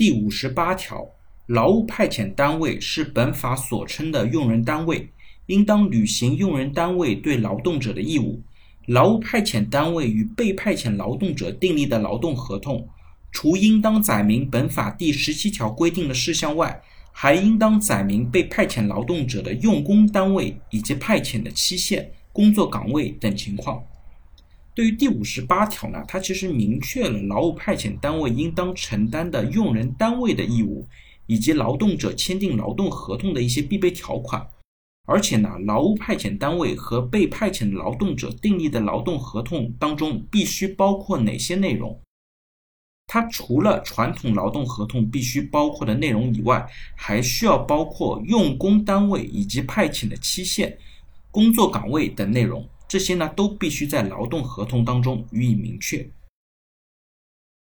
第五十八条，劳务派遣单位是本法所称的用人单位，应当履行用人单位对劳动者的义务。劳务派遣单位与被派遣劳动者订立的劳动合同，除应当载明本法第十七条规定的事项外，还应当载明被派遣劳动者的用工单位以及派遣的期限、工作岗位等情况。对于第五十八条呢，它其实明确了劳务派遣单位应当承担的用人单位的义务，以及劳动者签订劳动合同的一些必备条款。而且呢，劳务派遣单位和被派遣劳动者订立的劳动合同当中必须包括哪些内容？它除了传统劳动合同必须包括的内容以外，还需要包括用工单位以及派遣的期限、工作岗位等内容。这些呢，都必须在劳动合同当中予以明确。